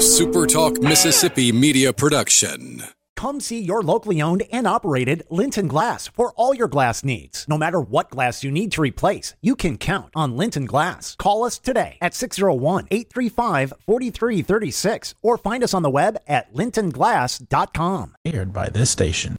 SuperTalk Mississippi media production. Come see your locally owned and operated Linton Glass for all your glass needs. No matter what glass you need to replace, you can count on Linton Glass. Call us today at 601 835 4336 or find us on the web at lintonglass.com. Aired by this station.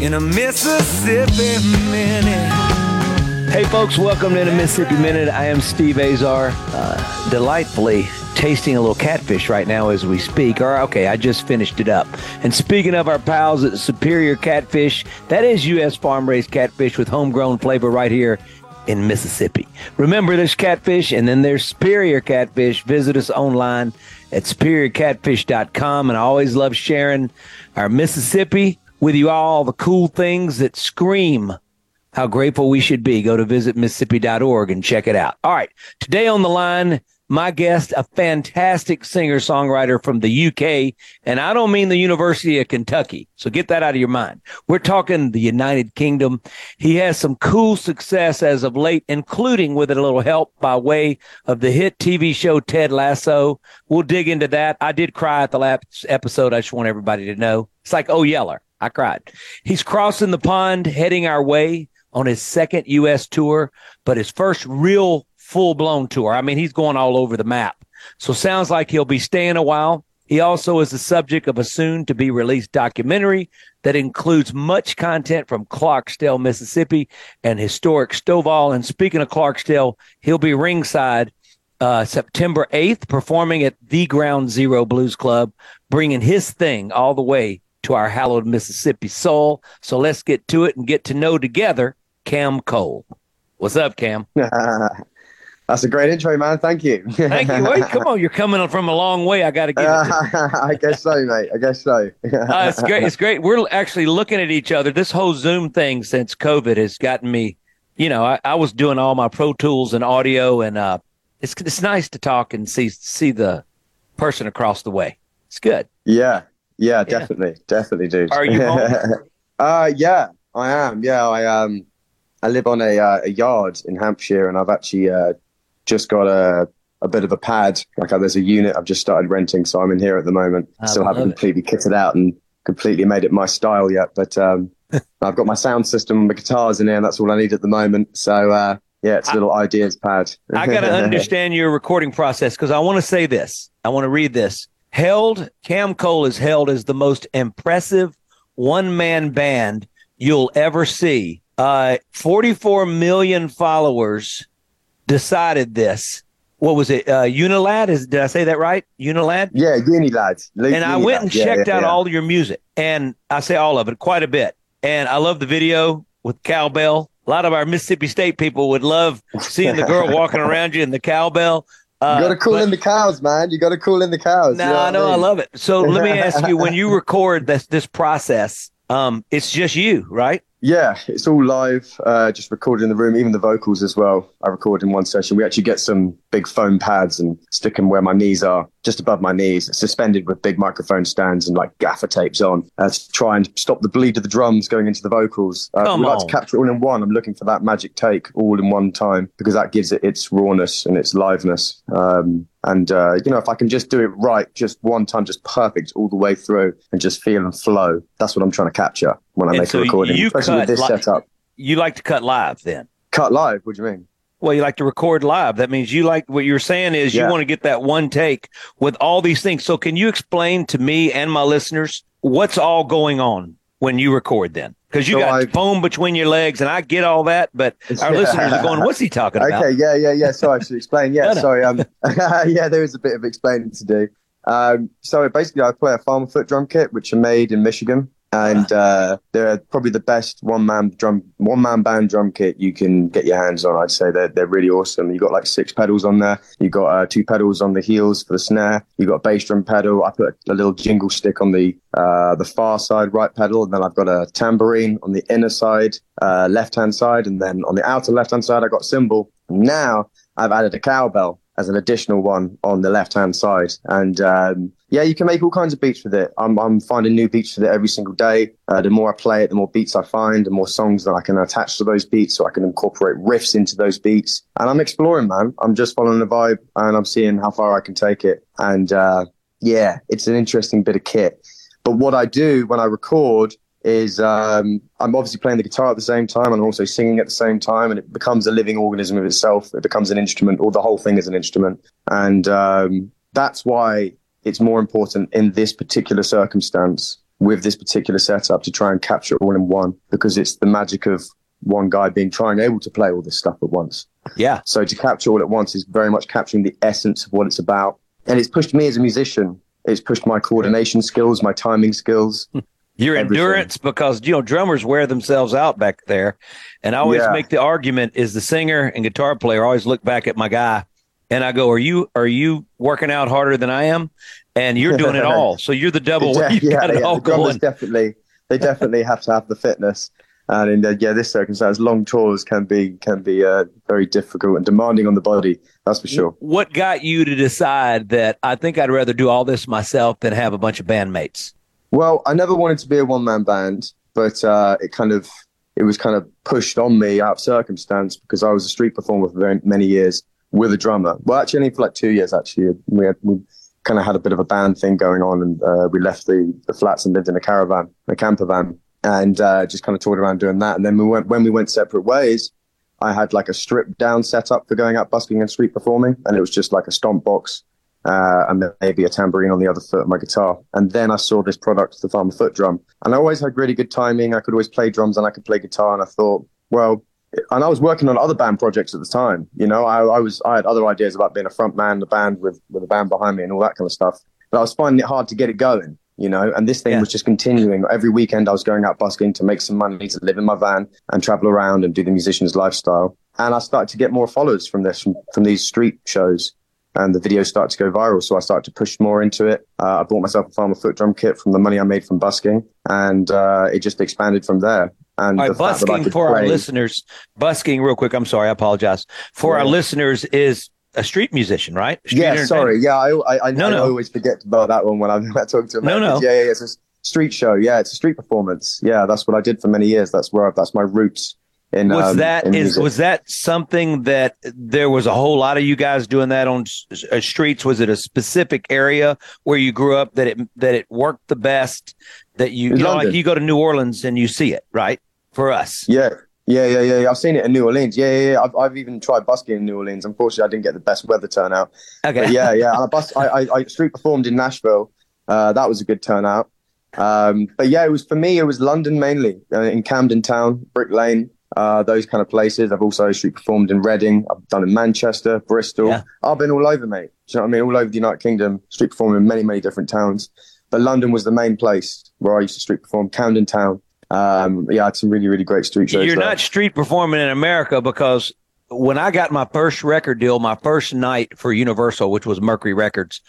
in a Mississippi Minute. Hey, folks, welcome to the Mississippi Minute. I am Steve Azar, uh, delightfully tasting a little catfish right now as we speak. Or, okay, I just finished it up. And speaking of our pals at Superior Catfish, that is U.S. farm raised catfish with homegrown flavor right here in Mississippi. Remember, there's catfish and then there's Superior Catfish. Visit us online at superiorcatfish.com. And I always love sharing our Mississippi with you all the cool things that scream how grateful we should be. Go to visitmississippi.org and check it out. All right. Today on the line, my guest, a fantastic singer songwriter from the UK. And I don't mean the University of Kentucky. So get that out of your mind. We're talking the United Kingdom. He has some cool success as of late, including with a little help by way of the hit TV show Ted Lasso. We'll dig into that. I did cry at the last episode. I just want everybody to know. It's like, oh, Yeller. I cried. He's crossing the pond, heading our way on his second U.S. tour, but his first real full blown tour. I mean, he's going all over the map. So sounds like he'll be staying a while. He also is the subject of a soon to be released documentary that includes much content from Clarksdale, Mississippi and historic Stovall. And speaking of Clarksdale, he'll be ringside uh, September 8th, performing at the Ground Zero Blues Club, bringing his thing all the way to our hallowed Mississippi soul. So let's get to it and get to know together Cam Cole. What's up, Cam? That's a great intro, man. Thank you. Thank you. Wait, come on. You're coming from a long way. I got to get uh, I guess so, mate. I guess so. uh, it's great. It's great. We're actually looking at each other. This whole Zoom thing since COVID has gotten me, you know, I, I was doing all my Pro Tools and audio, and uh, it's it's nice to talk and see see the person across the way. It's good. Yeah. Yeah, definitely, yeah. definitely, dude. Are you home? uh, yeah, I am. Yeah, I um, I live on a uh, a yard in Hampshire, and I've actually uh, just got a a bit of a pad. Like uh, there's a unit I've just started renting, so I'm in here at the moment. I Still haven't completely kitted out and completely made it my style yet, but um, I've got my sound system, my guitars in here, and that's all I need at the moment. So uh, yeah, it's a little I, ideas pad. I got to understand your recording process because I want to say this. I want to read this held Cam Cole is held as the most impressive one man band you'll ever see. Uh, 44 million followers decided this. What was it? Uh, Unilad? Is did I say that right? Unilad? Yeah, Unilad. and Unilad. I went and yeah, checked yeah, out yeah. all your music, and I say all of it, quite a bit. And I love the video with cowbell. A lot of our Mississippi State people would love seeing the girl walking around you in the cowbell. Uh, you got to cool but, in the cows, man. You got to cool in the cows. No, you know I know. I, mean? I, love it. So let me ask you: when you record this this process, um, it's just you, right? Yeah, it's all live, uh, just recorded in the room, even the vocals as well. I record in one session. We actually get some big foam pads and stick them where my knees are, just above my knees, suspended with big microphone stands and like gaffer tapes on uh, to try and stop the bleed of the drums going into the vocals. Uh, Come we like to capture it all in one. I'm looking for that magic take all in one time because that gives it its rawness and its liveness. Um, and, uh, you know, if I can just do it right, just one time, just perfect all the way through and just feel and flow, that's what I'm trying to capture when I and make so a recording, you especially with this li- setup. You like to cut live then? Cut live? What do you mean? Well, you like to record live. That means you like what you're saying is yeah. you want to get that one take with all these things. So, can you explain to me and my listeners what's all going on when you record then? Because you So got I- foam between your legs, and I get all that, but our Yeah. listeners are going, "What's he talking about?" Okay, yeah, yeah, yeah. Sorry, I should explain. Yeah, No, sorry. Um, yeah, there is a bit of explaining to do. Um, so basically, I play a farmer foot drum kit, which are made in Michigan, and uh, they're probably the best one man drum, one man band drum kit you can get your hands on. I'd say they're they're really awesome. You got like six pedals on there. You got uh, two pedals on the heels for the snare. You got a bass drum pedal. I put a, little jingle stick on the uh, the far side right pedal, and then I've got a tambourine on the inner side, uh, left hand side, and then on the outer left hand side, I got cymbal. Now I've added a cowbell as an additional one on the left hand side. And um, yeah, you can make all kinds of beats with it. I'm, I'm finding new beats with it every single day. Uh, the more I play it, the more beats I find, the more songs that I can attach to those beats so I can incorporate riffs into those beats. And I'm exploring, man. I'm just following the vibe and I'm seeing how far I can take it. And uh, yeah, it's an interesting bit of kit. But what I do when I record is um, I'm obviously playing the guitar at the same time and also singing at the same time, and it becomes a living organism of itself. It becomes an instrument, or the whole thing is an instrument, and um, that's why it's more important in this particular circumstance with this particular setup to try and capture it all in one, because it's the magic of one guy being trying able to play all this stuff at once. Yeah, So to capture all at once is very much capturing the essence of what it's about. And it's pushed me as a musician. It's pushed my coordination skills, my timing skills. Your Everything. endurance because you know drummers wear themselves out back there, and I always Yeah. make the argument: is the singer and guitar player always look back at my guy, and I go, "Are you are you working out harder than I am?" And you're doing it all, so you're the double. Yeah, you yeah, got it yeah. all The going. definitely, they definitely have to have the fitness. And in uh, yeah, this circumstance, long tours can be can be uh, very difficult and demanding on the body. That's for sure. What got you to decide that I think I'd rather do all this myself than have a bunch of bandmates? Well, I never wanted to be a one man band, but uh, it kind of it was kind of pushed on me out of circumstance because I was a street performer for very many years with a drummer. Well, actually, only for like two years. Actually, we had, we kind of had a bit of a band thing going on, and uh, we left the, the flats and lived in a caravan, a camper van, and uh, just kind of toured around doing that. And then we went when we went separate ways. I had like a stripped down setup for going out busking and street performing, and it was just like a stomp box uh, and maybe a tambourine on the other foot of my guitar. And then I saw this product, the Farmer Foot Drum, and I always had really good timing. I could always play drums and I could play guitar. And I thought, well, and I was working on other band projects at the time. You know, I, I was I had other ideas about being a front man, the band with with a band behind me and all that kind of stuff. But I was finding it hard to get it going. You know, and this thing Yeah. was just continuing. Every weekend, I was going out busking to make some money to live in my van and travel around and do the musician's lifestyle. And I started to get more followers from this, from, from these street shows and the videos started to go viral. So I started to push more into it. Uh, I bought myself a farmer foot drum kit from the money I made from busking, and uh, it just expanded from there. And All the right, I busking for our listeners. Busking, real quick. I'm sorry, I apologize. For our listeners, is a street musician, right? Street Yeah, sorry. Yeah, I, I, I, No, I no. always forget about that one when I'm talking to No, Americans. no. Yeah, yeah, yeah. It's a street show. Yeah, it's a street performance. Yeah, that's what I did for many years. That's where I, that's my roots. In was um, that is music. was that something that there was a whole lot of you guys doing that on s- uh, streets was it a specific area where you grew up that it that it worked the best that you, you know, like you go to New Orleans and you see it right for us Yeah, yeah, yeah, yeah. yeah. I've seen it in New Orleans. Yeah, yeah, yeah. I've, I've even tried busking in New Orleans. Unfortunately, I didn't get the best weather turnout. okay But yeah, yeah. I, bus- I, I, I street performed in Nashville. Uh, that was a good turnout. Um, but yeah, it was for me. It was London mainly, uh, in Camden Town, Brick Lane, uh, those kind of places. I've also street performed in Reading. I've done in Manchester, Bristol. Yeah. I've been all over, mate. Do you know what I mean? All over the United Kingdom, street performing in many, many different towns. But London was the main place where I used to street perform. Camden Town. Um, yeah, I had some really, really great street shows. you're there. not street performing in America because when I got my first record deal my first night for Universal which was Mercury Records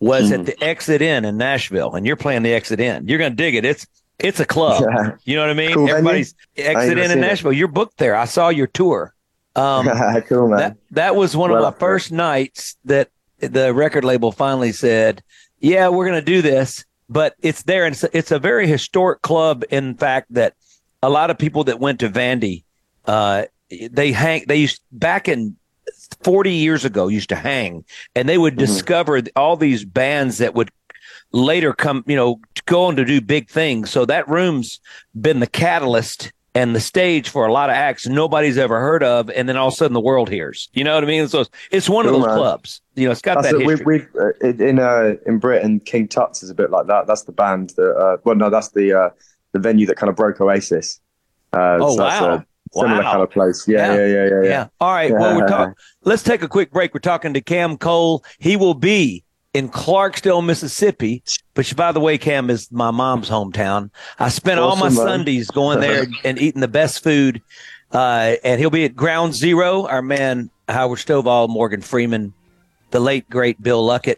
was Hmm. at the Exit Inn in Nashville and you're playing the Exit Inn you're gonna dig it it's it's a club Yeah. you know what I mean Cool everybody's Exit never in seen it. Nashville you're booked there I saw your tour um cool, man. that that was one Well of my first nights that the record label finally said, "Yeah, we're going to do this." But it's there, and it's, it's a very historic club. In fact, that a lot of people that went to Vandy, uh, they hang. They used back in forty years ago used to hang, and they would Mhm. discover all these bands that would later come, you know, go on to do big things. So that room's been the catalyst and the stage for a lot of acts nobody's ever heard of, and then all of a sudden the world hears. You know what I mean? So it's, one of those clubs. You know, it's got That's that it. We, we uh, in- uh, in Britain, King Tut's is a bit like that. That's the band that. Uh, well, no, that's the uh, the venue that kind of broke Oasis. Uh, oh so wow! similar wow. kind of place. Yeah, yeah, yeah, yeah. yeah, yeah. All right. Well, we're talking. Let's take a quick break. We're talking to Cam Cole. He will be in Clarksdale, Mississippi. Which, by the way, Cam is my mom's hometown. I spent awesome, all my. Sundays going there and eating the best food. Uh, and he'll be at Ground Zero. Our man Howard Stovall, Morgan Freeman, the late great Bill Luckett.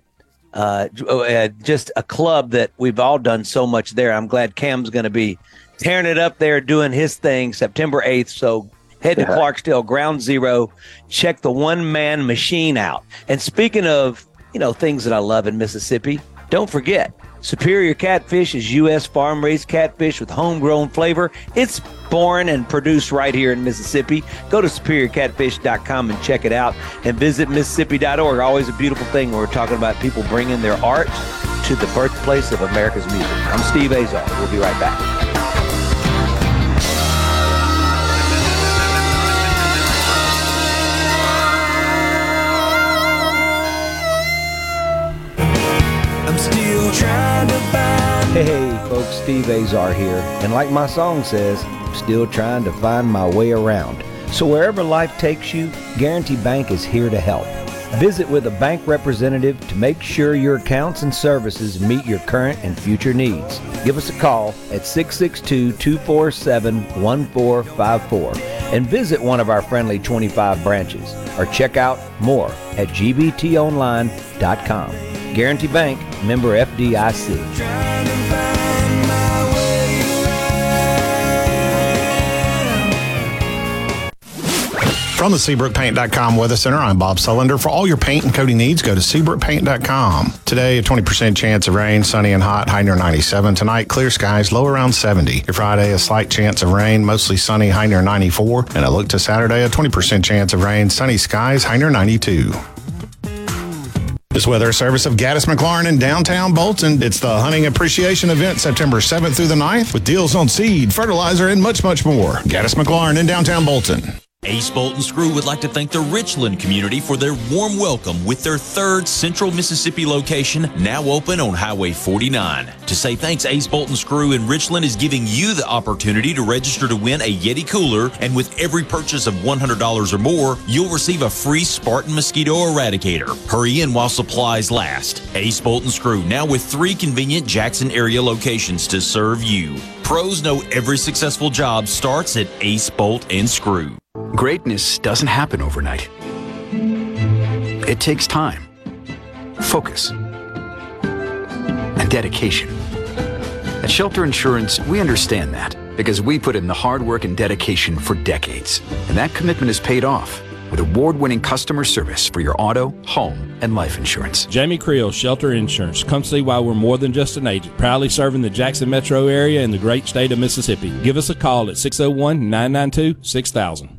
Uh, uh, just a club that we've all done so much there. I'm glad Cam's going to be tearing it up there, doing his thing September 8th. So head to yeah. Clarksdale, Ground Zero, check the one man machine out. And speaking of, you know, things that I love in Mississippi, don't forget Superior Catfish is U.S. farm raised catfish with homegrown flavor. It's born and produced right here in Mississippi. Go to superiorcatfish.com and check it out and visit Mississippi.org. Always a beautiful thing when we're talking about people bringing their art to the birthplace of America's music. I'm Steve Azar. We'll be right back. Hey, folks, Steve Azar here. And like my song says, I'm still trying to find my way around. So wherever life takes you, Guarantee Bank is here to help. Visit with a bank representative to make sure your accounts and services meet your current and future needs. Give us a call at 662 247 1454 and visit one of our friendly 25 branches or check out more at gbtonline.com. Guarantee Bank, member FDIC. From the SeabrookPaint.com Weather Center, I'm Bob Sullender. For all your paint and coating needs, go to SeabrookPaint.com. Today, a 20% chance of rain, sunny and hot, high near 97. Tonight, clear skies, low around 70. Your Friday, a slight chance of rain, mostly sunny, high near 94. And a look to Saturday, a 20% chance of rain, sunny skies, high near 92. This weather service of Gaddis McLaurin in downtown Bolton. It's the hunting appreciation event September 7th through the 9th with deals on seed, fertilizer, and much, much more. Gaddis McLaurin in downtown Bolton. Ace Bolt and Screw would like to thank the Richland community for their warm welcome with their third Central Mississippi location now open on Highway 49. To say thanks, Ace Bolt and Screw in Richland is giving you the opportunity to register to win a Yeti cooler, and with every purchase of $100 or more, you'll receive a free Spartan mosquito eradicator. Hurry in while supplies last. Ace Bolt and Screw now with three convenient Jackson area locations to serve you. Pros know every successful job starts at Ace Bolt and Screw. Greatness doesn't happen overnight. It takes time, focus, and dedication. At Shelter Insurance, we understand that because we put in the hard work and dedication for decades. And that commitment is paid off with award winning customer service for your auto, home, and life insurance. Jamie Creel, Shelter Insurance. Come see why we're more than just an agent. Proudly serving the Jackson metro area and the great state of Mississippi. Give us a call at 601 992 6000.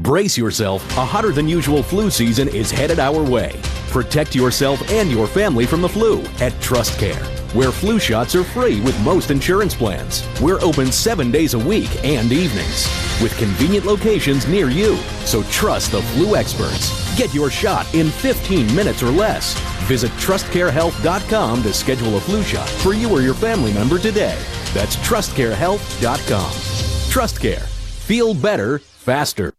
Brace yourself, a hotter than usual flu season is headed our way. Protect yourself and your family from the flu at Trust Care, where flu shots are free with most insurance plans. We're open seven days a week and evenings with convenient locations near you. So trust the flu experts. Get your shot in 15 minutes or less. Visit trustcarehealth.com to schedule a flu shot for you or your family member today. That's trustcarehealth.com. Trust Care. Feel better, faster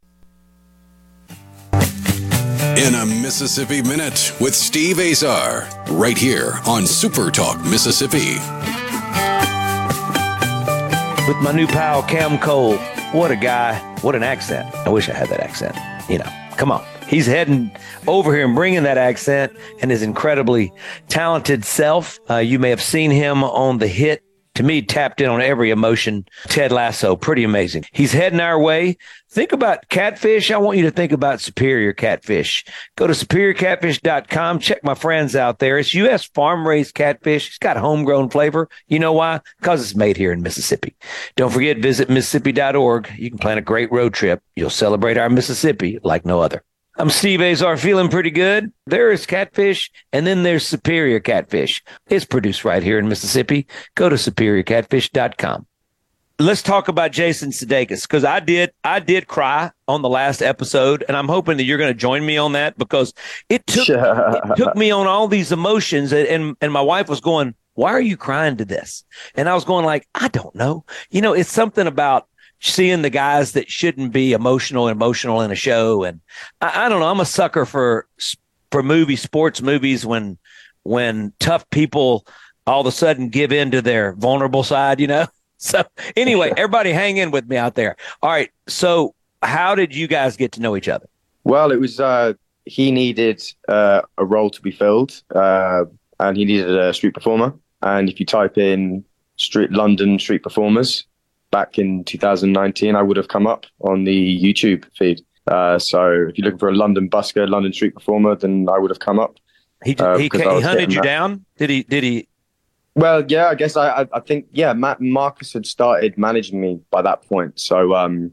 in a Mississippi Minute with Steve Azar, right here on Super Talk Mississippi. with my new pal Cam Cole. What a guy. What an accent. I wish I had that accent. You know, come on. He's heading over here and bringing that accent and his incredibly talented self. Uh, you may have seen him on the hit to me, tapped in on every emotion. Ted Lasso, pretty amazing. He's heading our way. Think about catfish. I want you to think about Superior Catfish. Go to superiorcatfish.com. Check my friends out there. It's U.S. farm raised catfish. It's got homegrown flavor. You know why? Because it's made here in Mississippi. Don't forget, visit Mississippi.org. You can plan a great road trip. You'll celebrate our Mississippi like no other. I'm Steve Azar, feeling pretty good. There is catfish, and then there's Superior Catfish. It's produced right here in Mississippi. Go to superiorcatfish.com. Let's talk about Jason Sudeikis because I did I did cry on the last episode, and I'm hoping that you're going to join me on that because it took it took me on all these emotions, and, and and my wife was going, "Why are you crying to this?" And I was going like, "I don't know. You know, it's something about seeing the guys that shouldn't be emotional emotional in a show. And I, I, don't know. I'm a sucker for for movie sports movies when when tough people all of a sudden give in to their vulnerable side you know? So anyway everybody hang in with me out there. All right. So how did you guys get to know each other? Well it was uh he needed uh, a role to be filled uh, and he needed a street performer. And if you type in street london street performers back in 2019, I would have come up on the YouTube feed. Uh, so if you're looking for a London busker, London street performer, then I would have come up. He uh, he, he hunted you that. down. Did he? Did he? Well, yeah, I guess I I, I think yeah, Matt Marcus had started managing me by that point. So um,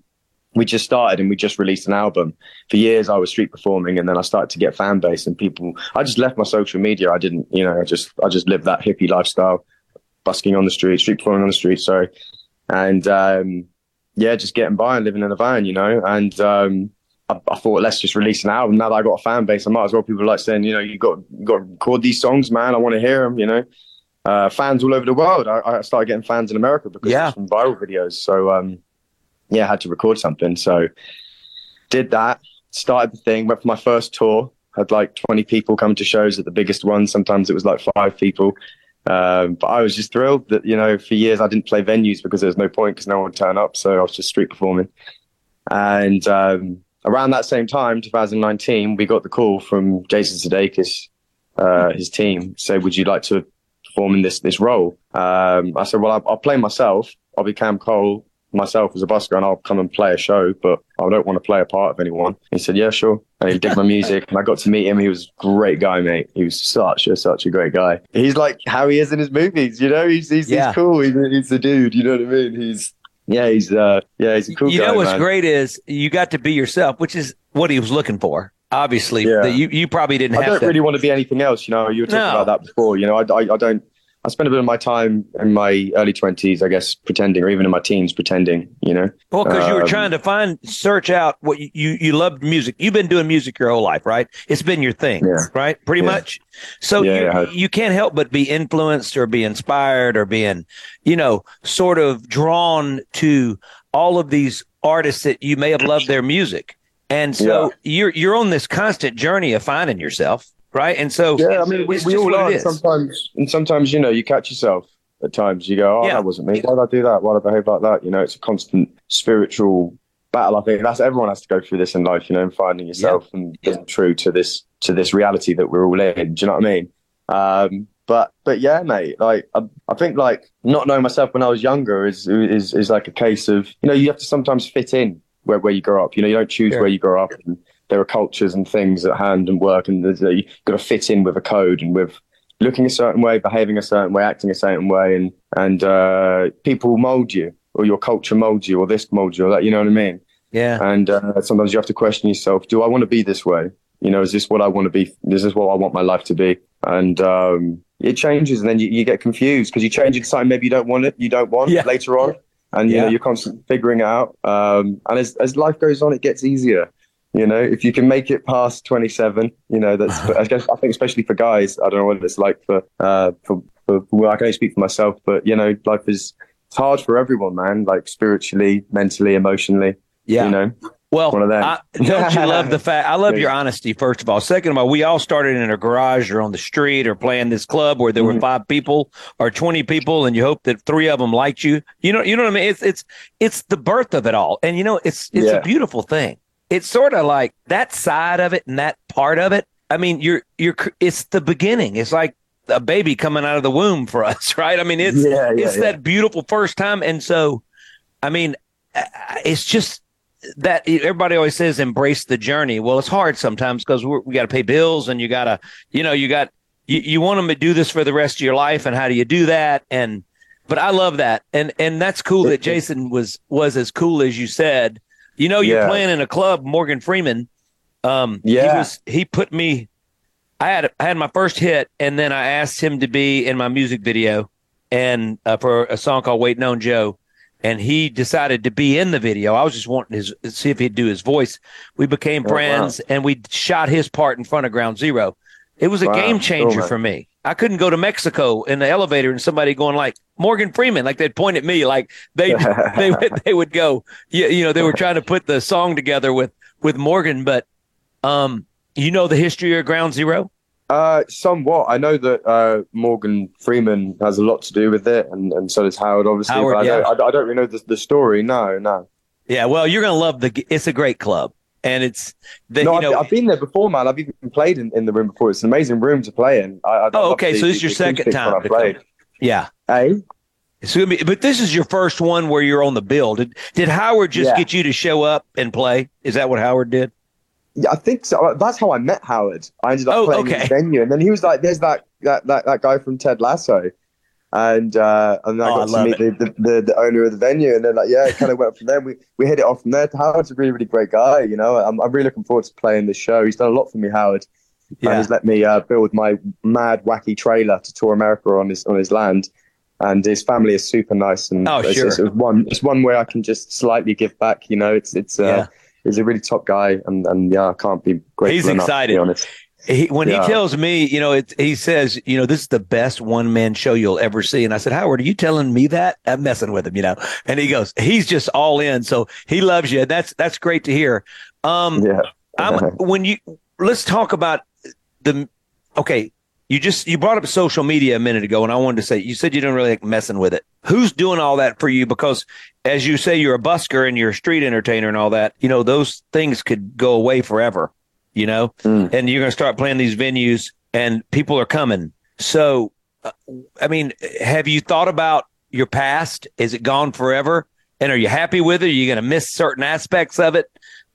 we just started and we just released an album. For years, I was street performing, and then I started to get fan base and people. I just left my social media. I didn't, you know, I just I just lived that hippie lifestyle, busking on the street, street performing on the street. So and um, yeah, just getting by and living in a van, you know. And um, I, I, thought, let's just release an album. Now that I got a fan base, I might as well. People like saying, you know, you got you got to record these songs, man. I want to hear them, you know. Uh, fans all over the world. I, I, started getting fans in America because yeah. of some viral videos. So um, yeah, I had to record something. So did that. Started the thing. Went for my first tour. Had like 20 people come to shows at the biggest ones. Sometimes it was like five people. Um, but I was just thrilled that, you know, for years I didn't play venues because there was no point because no one would turn up. So I was just street performing. And um, around that same time, 2019, we got the call from Jason Sudeikis, uh, his team, say, would you like to perform in this, this role? Um, I said, well, I'll, I'll play myself. I'll be Cam Cole myself as a busker and I'll come and play a show, but I don't want to play a part of anyone. He said, yeah, sure. And he did my music and I got to meet him. He was a great guy, mate. He was such a, such a great guy. He's like how he is in his movies, you know, he's, he's, yeah. he's cool. He's, he's a dude, you know what I mean? He's, yeah, he's, uh, yeah, he's a cool you guy. You know what's man. great is you got to be yourself, which is what he was looking for. Obviously, yeah. you, you probably didn't have I don't to. really want to be anything else, you know. You were talking no. about that before, you know. I, I, I don't I spent a bit of my time in my early twenties, I guess, pretending, or even in my teens, pretending. You know, well, because um, you were um, trying to find, search out what you, you you loved music. You've been doing music your whole life, right? It's been your thing, yeah. right? Pretty yeah. much. So yeah, you, you can't help but be influenced or be inspired or being, you know, sort of drawn to all of these artists that you may have loved their music. And so you're you're on this constant journey of finding yourself right? And so yeah, I mean, we, we all are. Sometimes, and sometimes you know, you catch yourself at times. You go, "Oh, yeah. that wasn't me. Why did I do that? Why did I behave like that?" You know, it's a constant spiritual battle. I think that's everyone has to go through this in life. You know, and finding yourself yeah. and being true to this to this reality that we're all in. Do you know what I mean? Um, but but yeah, mate. Like I, I, think like not knowing myself when I was younger is is is like a case of you know you have to sometimes fit in where where you grow up. You know, you don't choose where you grow up. And, there are cultures and things at hand and work, and there's a, you've got to fit in with a code and with looking a certain way, behaving a certain way, acting a certain way, and and uh, people mold you, or your culture molds you, or this molds you, or that. You know what I mean? Yeah. And uh, sometimes you have to question yourself: Do I want to be this way? You know, is this what I want to be? Is this is what I want my life to be? And um, it changes, and then you, you get confused because you change into something maybe you don't want it, you don't want yeah. later on, and you yeah. know you're constantly figuring it out. Um, and as as life goes on, it gets easier. You know, if you can make it past 27, you know, that's, I guess, I think, especially for guys, I don't know what it's like for, uh, for, for, well, I can only speak for myself, but, you know, life is, it's hard for everyone, man, like spiritually, mentally, emotionally. Yeah. You know, Well, one of them. I, don't you love the fact? I love your honesty. First of all, second of all, we all started in a garage or on the street or playing this club where there Mm-hmm. were five people or twenty people, and you hope that three of them liked you. You know, you know what I mean? It's it's it's the birth of it all, and you know, it's it's Yeah. a beautiful thing. It's sort of like that side of it and that part of it. I mean, you're you're it's the beginning. It's like a baby coming out of the womb for us, right? I mean, it's Yeah, yeah, it's yeah. that beautiful first time, and so, I mean, it's just that everybody always says embrace the journey. Well, it's hard sometimes because we got to pay bills and you got to, you know, you got, you, you want them to do this for the rest of your life. And how do you do that? And, but I love that. And, and that's cool that Jason was, was as cool as you said. You know, you're Yeah. playing in a club, Morgan Freeman. Um, Yeah. he was, he put me, I had, I had my first hit and then I asked him to be in my music video and uh, for a song called Waiting on Joe and he decided to be in the video. I was just wanting his see if he'd do his voice. We became Oh, wow. friends, and we shot his part in front of Ground Zero. It was a Wow. game changer man. for me. I couldn't go to Mexico in the elevator and somebody going like Morgan Freeman, like they'd point at me, like they they would they would go, you, you know, they were trying to put the song together with with Morgan, but um, you know the history of Ground Zero. Uh, somewhat. I know that uh, Morgan Freeman has a lot to do with it, and, and so does Howard, obviously. Howard, but I, yeah. don't, I, I don't really know the, the story. No, no. Yeah, well, you're gonna love the. It's a great club, and it's the, no, you I've, I've been there before, man. I've even played in, in the room before. It's an amazing room to play in. I, I, Oh, okay, the- so this is your second time I played. yeah. Hey, It's gonna be, but this is your first one where you're on the bill. Did did Howard just Yeah. get you to show up and play? Is that what Howard did? Yeah, I think so. Uh, that's how I met Howard. I ended up Oh, playing in the venue, and then he was like, "There's that that that, that guy from Ted Lasso," and uh, and I Oh, I got to meet the, the, the the owner of the venue, and then like, yeah, it kind of went from there. We we hit it off from there. Howard's a really really great guy. You know, I'm I'm really looking forward to playing this show. He's done a lot for me, Howard. Yeah. And he's let me uh, build my mad wacky trailer to tour America on his on his land. And his family is super nice, and Oh, it's, sure. it's one it's one way I can just slightly give back. You know, it's it's uh, Yeah. he's a really top guy, and and yeah, I can't be grateful He's enough, excited. To be honest. He, when Yeah. he tells me, you know, it, he says, you know, this is the best one man show you'll ever see. And I said, Howard, are you telling me that? I'm messing with him, you know. And he goes, he's just all in, so he loves you. That's that's great to hear. Um, Yeah. I'm when you let's talk about the okay. You just you brought up social media a minute ago, and I wanted to say you said you don't really like messing with it. Who's doing all that for you? Because as you say, you're a busker and you're a street entertainer and all that. You know those things could go away forever. You know, Mm. and you're going to start playing these venues, and people are coming. So, uh, I mean, have you thought about your past? Is it gone forever? And are you happy with it? Are you going to miss certain aspects of it?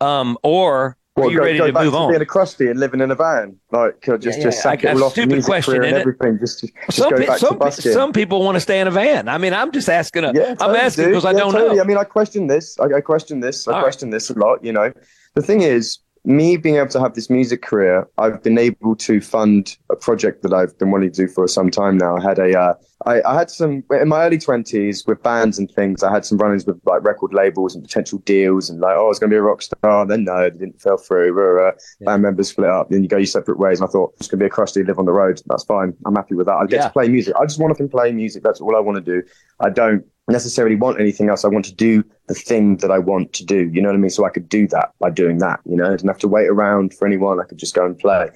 Um, or are you go, ready go to move to on? being a crusty and living in a van, like just Yeah, just yeah, sack I- it all off stupid question, and everything. Just just, just some go back some, to busking. some people want to stay in a van. I mean, I'm just asking. A, yeah, I'm totally, asking because I don't totally. know. I mean, I question this. I, I question this. I All right. question this a lot. You know, the thing is, me being able to have this music career, I've been able to fund a project that I've been wanting to do for some time now. I had a, uh, I, I had some in my early twenties with bands and things. I had some run-ins with like record labels and potential deals, and like, oh, I was going to be a rock star. Then no, it didn't fell through. Uh, Band members split up. Then you go your separate ways. And I thought it's going to be a crusty live on the road. That's fine. I'm happy with that. I get Yeah. to play music. I just want to play music. That's all I want to do. I don't necessarily want anything else. I want to do the thing that I want to do. You know what I mean? So I could do that by doing that. You know, I didn't have to wait around for anyone. I could just go and play.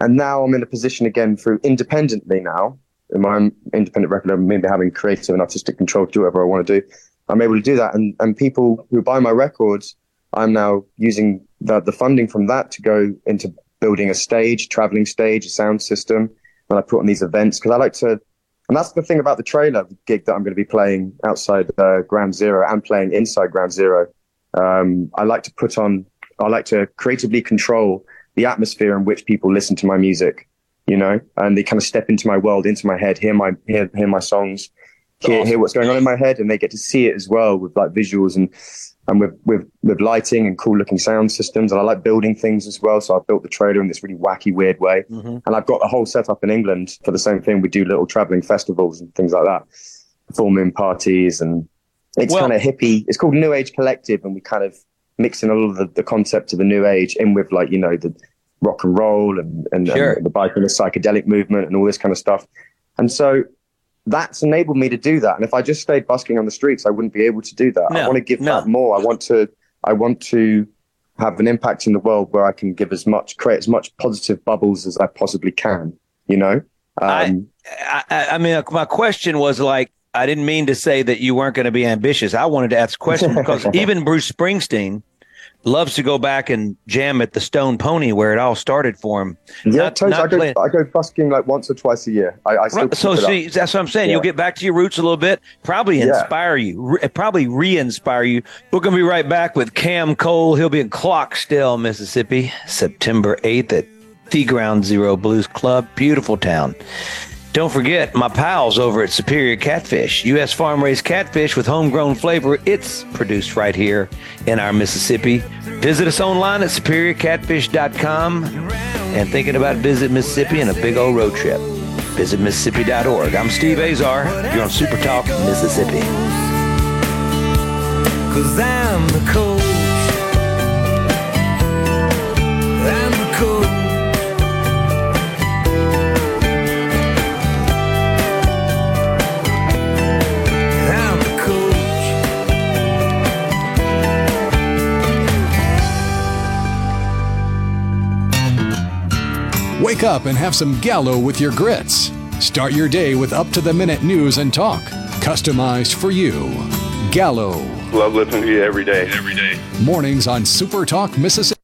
And now I'm in a position again through independently now in my independent record label, maybe having creative and artistic control to do whatever I want to do. I'm able to do that. And, and people who buy my records, I'm now using the, the funding from that to go into building a stage, traveling stage, a sound system. And I put on these events because I like to, and that's the thing about the trailer gig that I'm going to be playing outside uh, Ground Zero and playing inside Ground Zero. Um, I like to put on, I like to creatively control the atmosphere in which people listen to my music, you know, and they kind of step into my world, into my head, hear my, hear, hear my songs, hear, hear what's going on in my head, and they get to see it as well with like visuals and, and with, with, with lighting and cool looking sound systems. And I like building things as well. So I built the trailer in this really wacky, weird way. Mhm. And I've got a whole setup in England for the same thing. We do little traveling festivals and things like that, full moon parties. And it's Well- kind of hippie. It's called New Age Collective. And we kind of mix in all of the, the concept of the New Age in with like, you know, the rock and roll and, and, Sure. and the bike and the psychedelic movement and all this kind of stuff. And so that's enabled me to do that. And if I just stayed busking on the streets, I wouldn't be able to do that. I want to give no. more. I want to, I want to have an impact in the world where I can give as much, create as much positive bubbles as I possibly can. You know. Um, I, I, I mean, my question was like, I didn't mean to say that you weren't going to be ambitious. I wanted to ask a question because even Bruce Springsteen loves to go back and jam at the Stone Pony where it all started for him. Yeah, not, totally. Not I, go, I go busking like once or twice a year. I, I right. so see, that's what I'm saying. Yeah. You'll get back to your roots a little bit, probably inspire yeah. you, re- probably re-inspire you. We're gonna be right back with Cam Cole. He'll be in Clarksdale, Mississippi, September 8th at the Ground Zero Blues Club. Beautiful town. Don't forget my pals over at Superior Catfish, U.S. farm raised catfish with homegrown flavor. It's produced right here in our Mississippi. Visit us online at superiorcatfish.com and thinking about visit Mississippi and a big old road trip. Visit Mississippi.org. I'm Steve Azar. You're on Super Talk, Mississippi. Cause I'm the coach. Up and have some Gallo with your grits. Start your day with up to the minute news and talk, customized for you. Gallo Love listening to you every day. Every day. Mornings on Super Talk, Mississippi.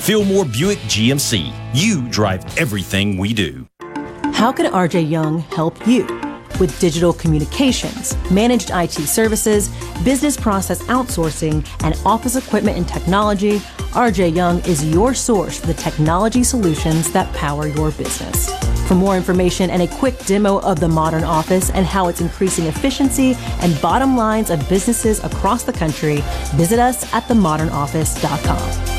Fillmore Buick GMC. You drive everything we do. How can RJ Young help you? With digital communications, managed IT services, business process outsourcing, and office equipment and technology, RJ Young is your source for the technology solutions that power your business. For more information and a quick demo of the modern office and how it's increasing efficiency and bottom lines of businesses across the country, visit us at themodernoffice.com.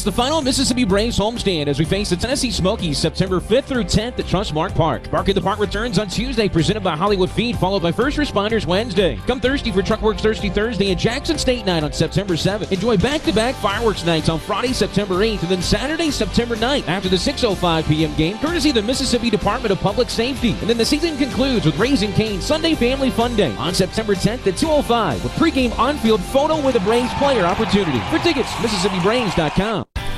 It's the final Mississippi Braves homestand as we face the Tennessee Smokies September 5th through 10th at Trustmark Park. Bark at the Park returns on Tuesday, presented by Hollywood Feed, followed by First Responders Wednesday. Come Thursday for Truckworks Thirsty Thursday and Jackson State Night on September 7th. Enjoy back-to-back fireworks nights on Friday, September 8th, and then Saturday, September 9th after the 6.05 p.m. game, courtesy of the Mississippi Department of Public Safety. And then the season concludes with Raising Cane Sunday Family Fun Day on September 10th at 2.05 with pregame on-field photo with a Braves player opportunity. For tickets, MississippiBraves.com.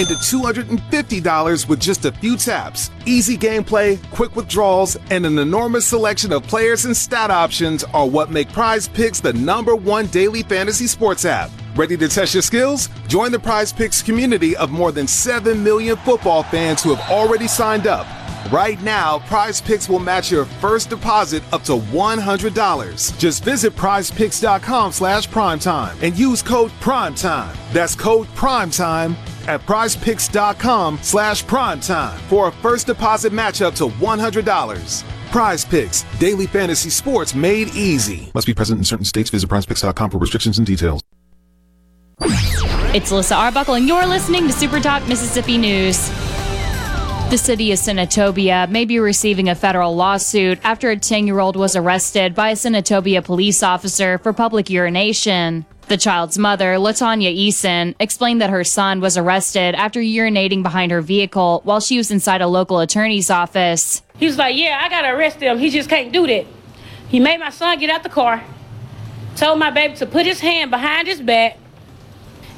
into $250 with just a few taps. Easy gameplay, quick withdrawals, and an enormous selection of players and stat options are what make Prize Picks the number one daily fantasy sports app. Ready to test your skills? Join the Prize Picks community of more than 7 million football fans who have already signed up. Right now, Prize Picks will match your first deposit up to $100. Just visit prizepicks.com slash primetime and use code PRIMETIME. That's code PRIMETIME at prizepicks.com slash primetime for a first deposit match up to $100. Prize Picks, daily fantasy sports made easy. Must be present in certain states. Visit prizepicks.com for restrictions and details. It's Alyssa Arbuckle, and you're listening to Super Talk Mississippi News. The city of Senatobia may be receiving a federal lawsuit after a 10 year old was arrested by a Senatobia police officer for public urination. The child's mother, Latanya Eason, explained that her son was arrested after urinating behind her vehicle while she was inside a local attorney's office. He was like, Yeah, I gotta arrest him. He just can't do that. He made my son get out the car told my baby to put his hand behind his back,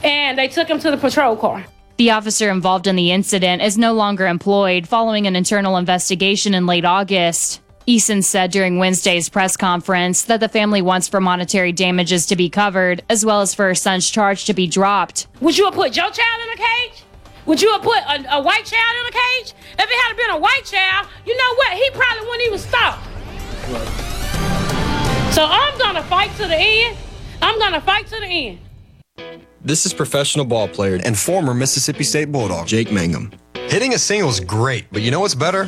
and they took him to the patrol car. The officer involved in the incident is no longer employed following an internal investigation in late August. Eason said during Wednesday's press conference that the family wants for monetary damages to be covered, as well as for her son's charge to be dropped. Would you have put your child in a cage? Would you have put a, a white child in a cage? If it had been a white child, you know what? He probably wouldn't even stop. So I'm gonna fight to the end. I'm gonna fight to the end. This is professional ball player and former Mississippi State Bulldog Jake Mangum. Hitting a single is great, but you know what's better?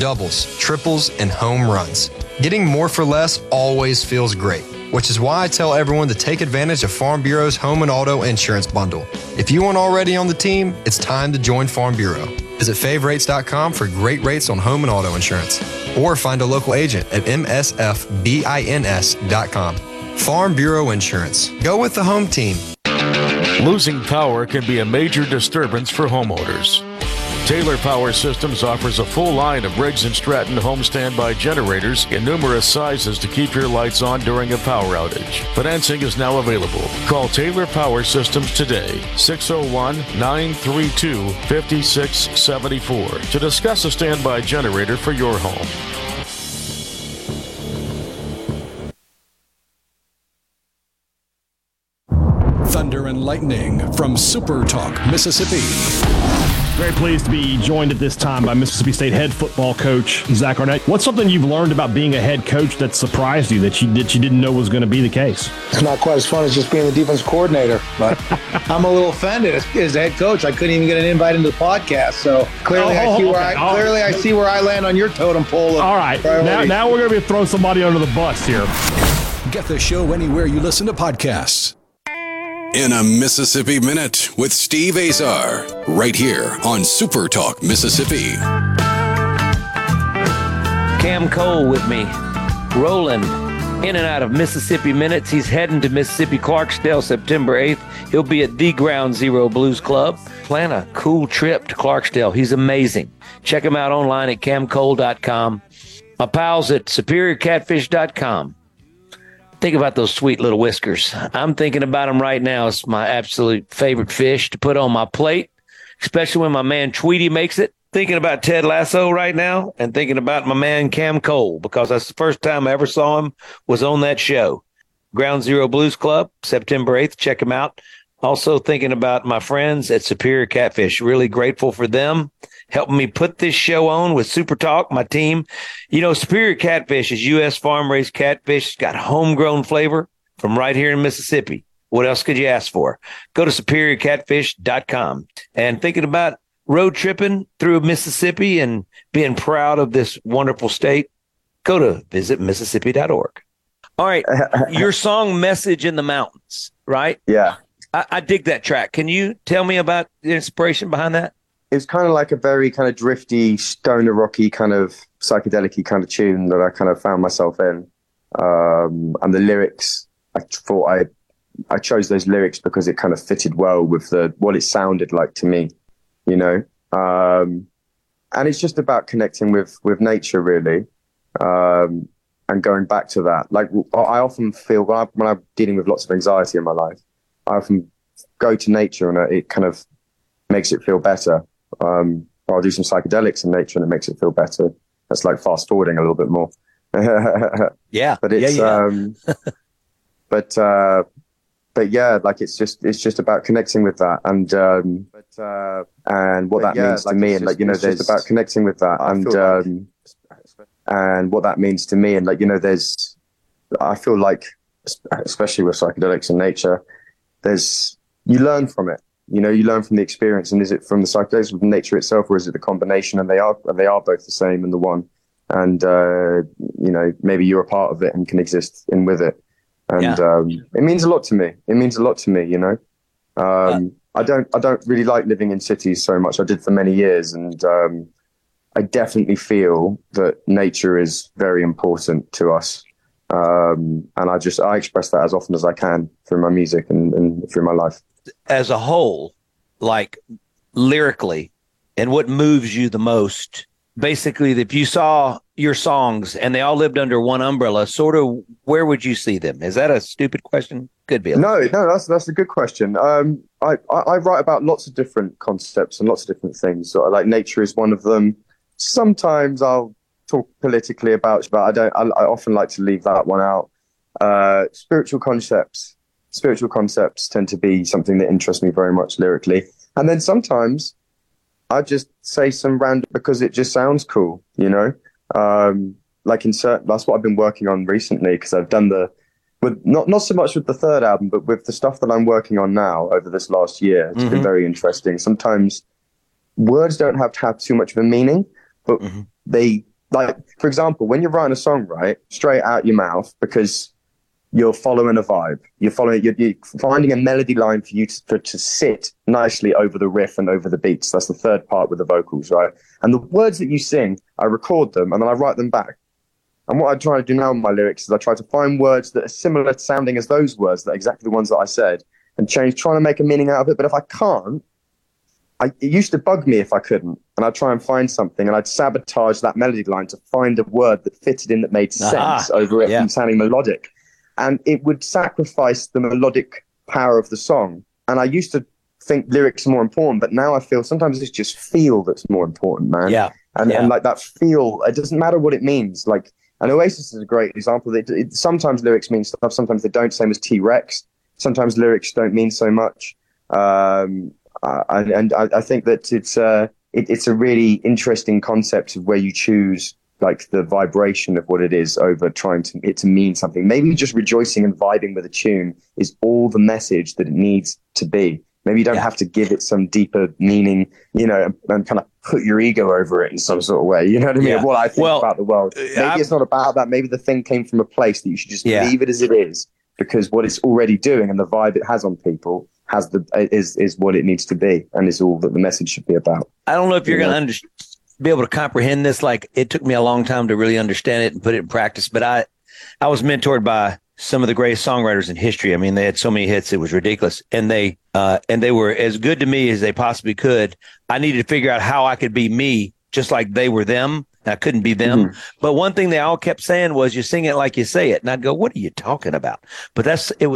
Doubles, triples, and home runs. Getting more for less always feels great, which is why I tell everyone to take advantage of Farm Bureau's home and auto insurance bundle. If you aren't already on the team, it's time to join Farm Bureau. Visit favrates.com for great rates on home and auto insurance, or find a local agent at msfbins.com. Farm Bureau Insurance. Go with the home team. Losing power can be a major disturbance for homeowners. Taylor Power Systems offers a full line of Briggs & Stratton home standby generators in numerous sizes to keep your lights on during a power outage. Financing is now available. Call Taylor Power Systems today, 601-932-5674 to discuss a standby generator for your home. Lightning from Super Talk, Mississippi. Very pleased to be joined at this time by Mississippi State head football coach Zach Arnett. What's something you've learned about being a head coach that surprised you that you that you didn't know was going to be the case? It's not quite as fun as just being the defense coordinator, but I'm a little offended as, as head coach. I couldn't even get an invite into the podcast, so clearly Oh, I see oh, where okay. I clearly I see where I land on your totem pole. All right, now, now we're going to be throwing somebody under the bus here. Get the show anywhere you listen to podcasts. In a Mississippi Minute with Steve Azar, right here on Super Talk, Mississippi. Cam Cole with me, rolling in and out of Mississippi Minutes. He's heading to Mississippi Clarksdale September 8th. He'll be at the Ground Zero Blues Club. Plan a cool trip to Clarksdale. He's amazing. Check him out online at camcole.com. My pals at superiorcatfish.com. Think about those sweet little whiskers. I'm thinking about them right now. It's my absolute favorite fish to put on my plate, especially when my man Tweety makes it. Thinking about Ted Lasso right now and thinking about my man Cam Cole because that's the first time I ever saw him was on that show. Ground Zero Blues Club, September 8th. Check him out. Also thinking about my friends at Superior Catfish. Really grateful for them helping me put this show on with Super Talk, my team. You know, Superior Catfish is U.S. farm raised catfish. It's got homegrown flavor from right here in Mississippi. What else could you ask for? Go to superiorcatfish.com and thinking about road tripping through Mississippi and being proud of this wonderful state. Go to visit Mississippi.org. All right. Your song Message in the Mountains, right? Yeah. I, I dig that track. Can you tell me about the inspiration behind that? It's kind of like a very kind of drifty, stoner rocky kind of psychedelic kind of tune that I kind of found myself in. Um, and the lyrics, I thought I, I chose those lyrics because it kind of fitted well with the what it sounded like to me, you know. Um, and it's just about connecting with with nature, really, um, and going back to that. Like I often feel when, I, when I'm dealing with lots of anxiety in my life, I often go to nature and it kind of makes it feel better. Um, I'll do some psychedelics in nature and it makes it feel better. That's like fast forwarding a little bit more. yeah, but it's yeah, yeah. um, but uh, but yeah, like it's just it's just about connecting with that and um, but uh, and what that yeah, means like to me it's and like you know there's just about connecting with that I and like- um, and what that means to me and like you know there's I feel like especially with psychedelics in nature there's you learn from it you know you learn from the experience and is it from the psychedelics of nature itself or is it the combination? And they are they are both the same and the one. And uh, you know maybe you're a part of it and can exist in with it. And um, it means a lot to me. It means a lot to me you know? Um, I don't I don't really like living in cities so much. I did for many years and um, I definitely feel that nature is very important to us. Um, and I just I express that as often as I can through my music and, and through my life As a whole, like lyrically, and what moves you the most? Basically, if you saw your songs and they all lived under one umbrella, sort of where would you see them? Is that a stupid question? Could be. No, no, that's that's a good question. Um, I, I, I write about lots of different concepts and lots of different things. So, like nature is one of them. Sometimes I'll talk politically about, but I don't. I, I often like to leave that one out. Uh, spiritual concepts, spiritual concepts tend to be something that interests me very much lyrically. And then sometimes I just say some random because it just sounds cool, you know. Um, like in certain, that's what I've been working on recently because I've done the with not not so much with the third album, but with the stuff that I'm working on now over this last year. It's Mm-hmm. been very interesting. Sometimes words don't have to have too much of a meaning, but Mm-hmm. they like, for example, when you're writing a song, right, straight out your mouth because you're following a vibe. You're following. You're, you're finding a melody line for you to, for, to sit nicely over the riff and over the beats. That's the third part with the vocals, right? And the words that you sing, I record them and then I write them back. And what I try to do now in my lyrics is I try to find words that are similar sounding as those words, that are exactly the ones that I said, and change, trying to make a meaning out of it. But if I can't, I, it used to bug me if I couldn't, and I'd try and find something, and I'd sabotage that melody line to find a word that fitted in that made ah, sense Aha, over it yeah. and sounding melodic, and it would sacrifice the melodic power of the song. And I used to think lyrics are more important, but now I feel sometimes it's just feel that's more important, man. Yeah, and yeah. and like that feel, it doesn't matter what it means. Like, and Oasis is a great example. It, it, sometimes lyrics mean stuff, sometimes they don't. Same as T Rex. Sometimes lyrics don't mean so much. Um, uh, and and I, I think that it's uh, it, it's a really interesting concept of where you choose like the vibration of what it is over trying to it to mean something. Maybe just rejoicing and vibing with a tune is all the message that it needs to be. Maybe you don't have to give it some deeper meaning, you know, and, and kind of put your ego over it in some sort of way. You know what I mean? Yeah. Of what I think Well, about the world. Uh, Maybe I'm- it's not about that. Maybe the thing came from a place that you should just Yeah. leave it as it is because what it's already doing and the vibe it has on people has the is is what it needs to be and is all that the message should be about. I don't know if you're Yeah. going to under- be able to comprehend this. Like it took me a long time to really understand it and put it in practice. But I, I was mentored by some of the greatest songwriters in history. I mean, they had so many hits; it was ridiculous. And they, uh, and they were as good to me as they possibly could. I needed to figure out how I could be me, just like they were them. I couldn't be them. But one thing they all kept saying was, "You sing it like you say it," and I'd go, "What are you talking about?" But that's it.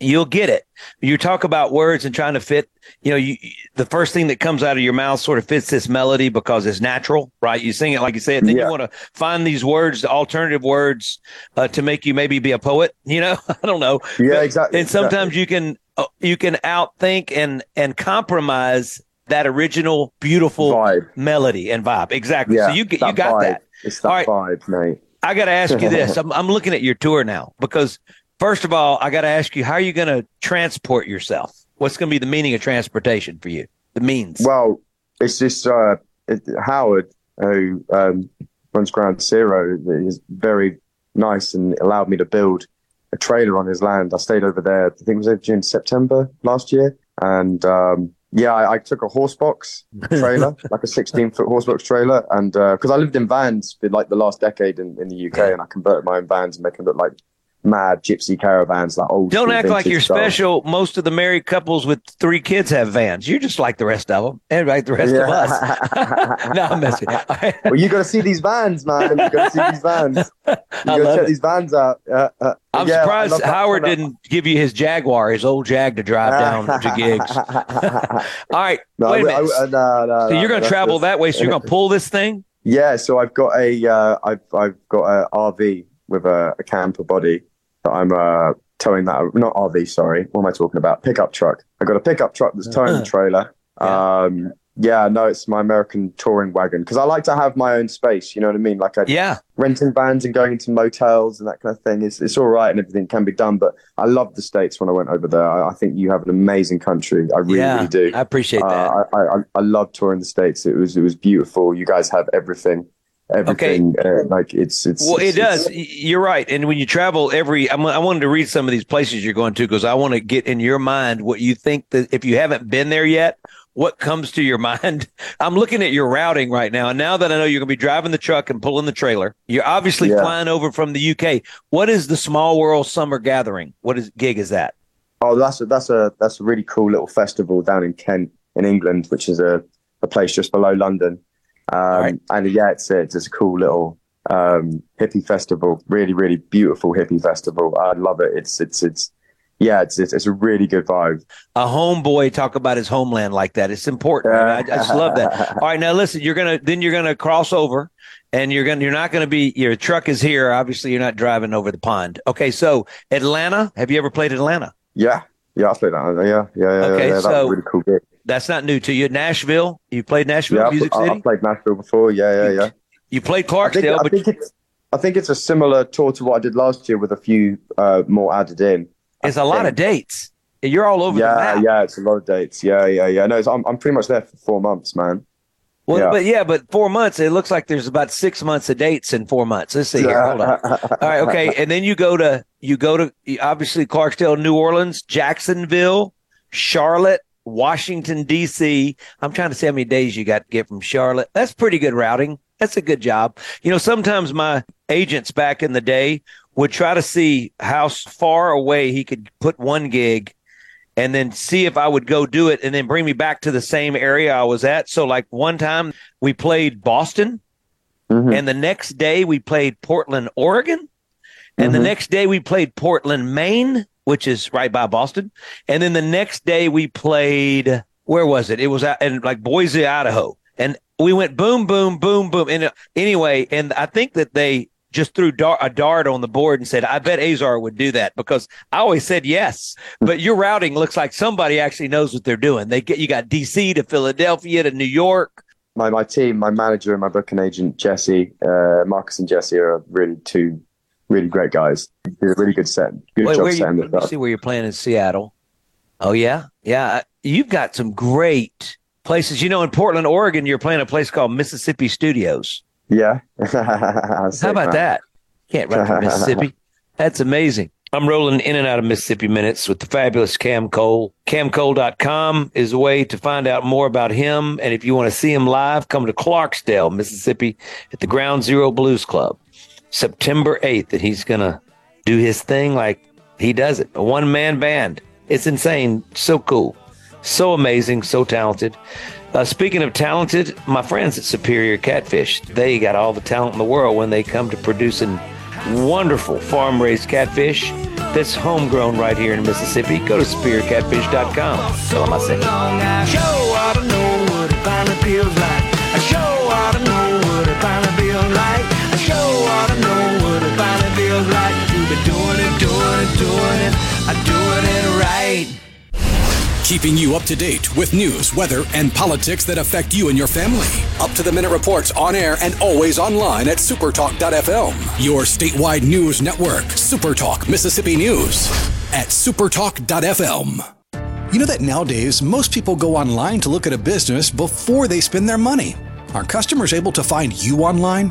You'll get it. You talk about words and trying to fit. You know, you the first thing that comes out of your mouth sort of fits this melody because it's natural, right? You sing it like you say it. Then Yeah. you want to find these words, the alternative words, uh, to make you maybe be a poet. You know, I don't know. Yeah, exactly. And sometimes you can uh, you can outthink and and compromise that original beautiful melody and vibe. Exactly. Yeah, so you get you got vibe. that. It's that All right. vibe, mate. I got to ask you this. I'm, I'm looking at your tour now because, first of all, I got to ask you, how are you going to transport yourself? What's going to be the meaning of transportation for you? The means. Well, it's just uh, it, Howard who um, runs Ground Zero is very nice and allowed me to build a trailer on his land. I stayed over there. I think it was over June, September last year, and um, yeah, I, I took a horse box trailer, like a 16 foot horse box trailer, and because I lived in vans for like the last decade in, in the UK, and I converted my own vans and make them look like mad gypsy caravans, like old. Don't act like you're special. Most of the married couples with three kids have vans. You're just like the rest of them, and like the rest of us. no, I'm messing. well, you got to see these vans, man. You got to see these vans. You I got to check it. these vans out. Uh, uh, I'm yeah, surprised Howard didn't give you his Jaguar, his old Jag, to drive down to gigs. All right, No, wait a I- minute. I- no, no, so you're going to travel that's- that way. So you're going to pull this thing. Yeah, so I've got a uh, I've I've got a RV with a, a camper body I'm uh, towing that not RV, sorry. What am I talking about? Pickup truck. I got a pickup truck that's towing the trailer. Um, yeah, no, it's my American touring wagon because I like to have my own space. You know what I mean? Like, I, yeah, renting vans and going into motels and that kind of thing. It's it's all right and everything can be done, but I love the states when I went over there. I, I think you have an amazing country. I really, Yeah, really do. I appreciate that. Uh, I, I I love touring the states. It was it was beautiful. You guys have everything, everything. Uh, like it's it's Well, it does. You're right. And when you travel every, I'm, I wanted to read some of these places you're going to because I want to get in your mind what you think that if you haven't been there yet, what comes to your mind. I'm looking at your routing right now. And now that I know you're going to be driving the truck and pulling the trailer, you're obviously Yeah. flying over from the UK. What is the Small World Summer Gathering? What is gig is that? Oh, that's a that's a that's a really cool little festival down in Kent in England, which is a, a place just below London. Um, And yeah, it's a, it's a cool little um, hippie festival. Really, really beautiful hippie festival. I love it. It's it's it's yeah, it's it's, it's a really good vibe. A homeboy talk about his homeland like that. It's important. I, I just love that. All right, now listen. You're gonna then you're gonna cross over, and you're gonna you're not gonna be your truck is here. Obviously, you're not driving over the pond. Okay, so Atlanta. Have you ever played Atlanta? Yeah, yeah, I played that. Yeah, yeah, yeah. Okay, yeah, so- that was a really cool gig. That's not new to you. Nashville. You played Nashville Yeah, Music I, City. I played Nashville before. Yeah, yeah, yeah. You played I think, Clarksdale, I but think it's I think it's a similar tour to what I did last year with a few uh, more added in. it's a lot of dates. You're all over the yeah, map. yeah, it's a lot of dates. Yeah, yeah, yeah. No, it's, I'm I'm pretty much there for four months, man. Well, Yeah. but yeah, but four months. It looks like there's about six months of dates in four months. Let's see here. Hold on. All right, okay, and then you go to you go to obviously Clarksdale, New Orleans, Jacksonville, Charlotte, Washington D.C. I'm trying to see how many days you got to get from Charlotte. That's pretty good routing. That's a good job. You know, sometimes my agents back in the day would try to see how far away he could put one gig and then see if I would go do it and then bring me back to the same area I was at. So like one time we played Boston mm-hmm. and the next day we played Portland, Oregon. And the mm-hmm. next day we played Portland, Maine, which is right by Boston. And then the next day we played where was it? It was out in like Boise, Idaho. And we went boom, boom, boom, boom. And uh, anyway, and I think that they just threw dar- a dart on the board and said, I bet Azar would do that because I always said yes. But your routing looks like somebody actually knows what they're doing. They get you got DC to Philadelphia to New York. My my team, my manager and my booking agent Jesse, uh, Marcus and Jesse are really two really great guys. Did a really good set. Good Wait, job where you, see where you're playing in Seattle. Oh yeah, yeah. You've got some great places. You know, in Portland, Oregon, you're playing a place called Mississippi Studios. Yeah. How about that? Can't run from Mississippi. That's amazing. I'm rolling in and out of Mississippi Minutes with the fabulous Cam Cole. CamCole.com is a way to find out more about him. And if you want to see him live, come to Clarksdale, Mississippi at the Ground Zero Blues Club, September 8th. And he's going to do his thing like he does it. A one man band. It's insane. So cool. So amazing. So talented. Uh, speaking of talented, my friends at Superior Catfish, they got all the talent in the world when they come to producing wonderful farm raised catfish that's homegrown right here in Mississippi. Go to superiorcatfish.com. I. Keeping you up to date with news, weather, and politics that affect you and your family. Up to the minute reports on air and always online at supertalk.fm. Your statewide news network, Supertalk Mississippi News at supertalk.fm. You know that nowadays most people go online to look at a business before they spend their money. Are customers able to find you online?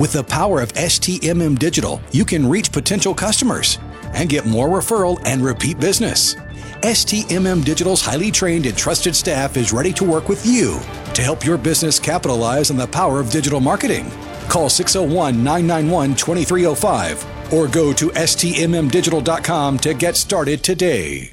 With the power of STMM Digital, you can reach potential customers and get more referral and repeat business. STMM Digital's highly trained and trusted staff is ready to work with you to help your business capitalize on the power of digital marketing. Call 601 991 2305 or go to stmmdigital.com to get started today.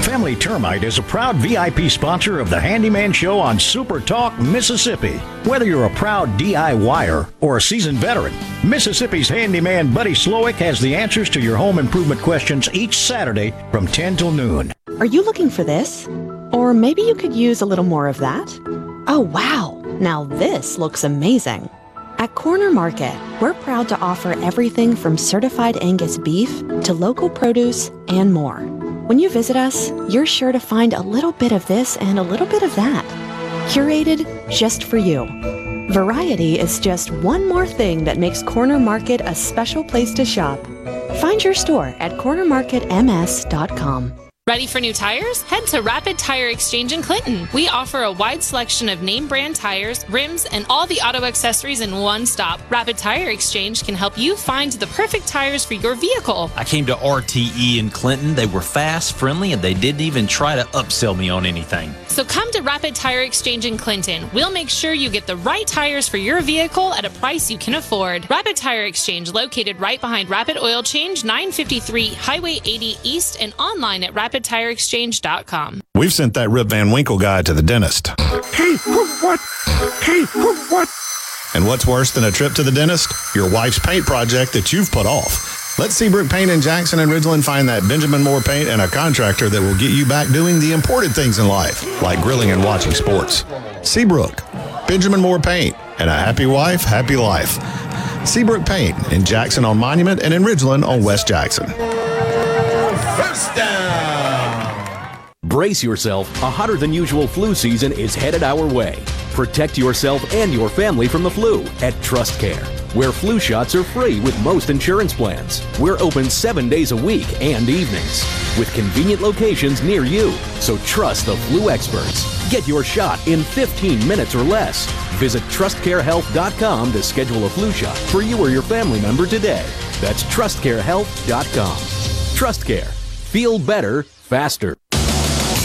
Family Termite is a proud VIP sponsor of the Handyman Show on Super Talk, Mississippi. Whether you're a proud DIYer or a seasoned veteran, Mississippi's handyman Buddy Slowick has the answers to your home improvement questions each Saturday from 10 till noon. Are you looking for this? Or maybe you could use a little more of that? Oh, wow! Now this looks amazing. At Corner Market, we're proud to offer everything from certified Angus beef to local produce and more. When you visit us, you're sure to find a little bit of this and a little bit of that. Curated just for you. Variety is just one more thing that makes Corner Market a special place to shop. Find your store at cornermarketms.com. Ready for new tires? Head to Rapid Tire Exchange in Clinton. We offer a wide selection of name brand tires, rims, and all the auto accessories in one stop. Rapid Tire Exchange can help you find the perfect tires for your vehicle. I came to RTE in Clinton. They were fast, friendly, and they didn't even try to upsell me on anything. So come to Rapid Tire Exchange in Clinton. We'll make sure you get the right tires for your vehicle at a price you can afford. Rapid Tire Exchange, located right behind Rapid Oil Change, 953 Highway 80 East, and online at rapidtireexchange.com. We've sent that Rip Van Winkle guy to the dentist. Hey, what? Hey, what? And what's worse than a trip to the dentist? Your wife's paint project that you've put off. Let Seabrook Paint in Jackson and Ridgeland find that Benjamin Moore paint and a contractor that will get you back doing the important things in life, like grilling and watching sports. Seabrook, Benjamin Moore Paint, and a happy wife, happy life. Seabrook Paint in Jackson on Monument and in Ridgeland on West Jackson. First down. Brace yourself. A hotter than usual flu season is headed our way. Protect yourself and your family from the flu at TrustCare, where flu shots are free with most insurance plans. We're open seven days a week and evenings with convenient locations near you. So trust the flu experts. Get your shot in 15 minutes or less. Visit trustcarehealth.com to schedule a flu shot for you or your family member today. That's trustcarehealth.com. TrustCare. Feel better, faster.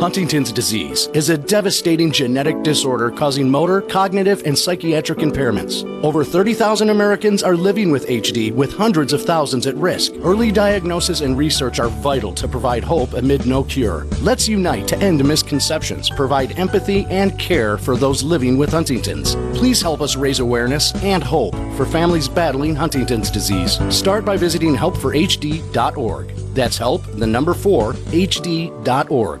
Huntington's disease is a devastating genetic disorder causing motor, cognitive, and psychiatric impairments. Over 30,000 Americans are living with HD, with hundreds of thousands at risk. Early diagnosis and research are vital to provide hope amid no cure. Let's unite to end misconceptions, provide empathy and care for those living with Huntington's. Please help us raise awareness and hope for families battling Huntington's disease. Start by visiting helpforhd.org. That's help, the number 4, hd.org.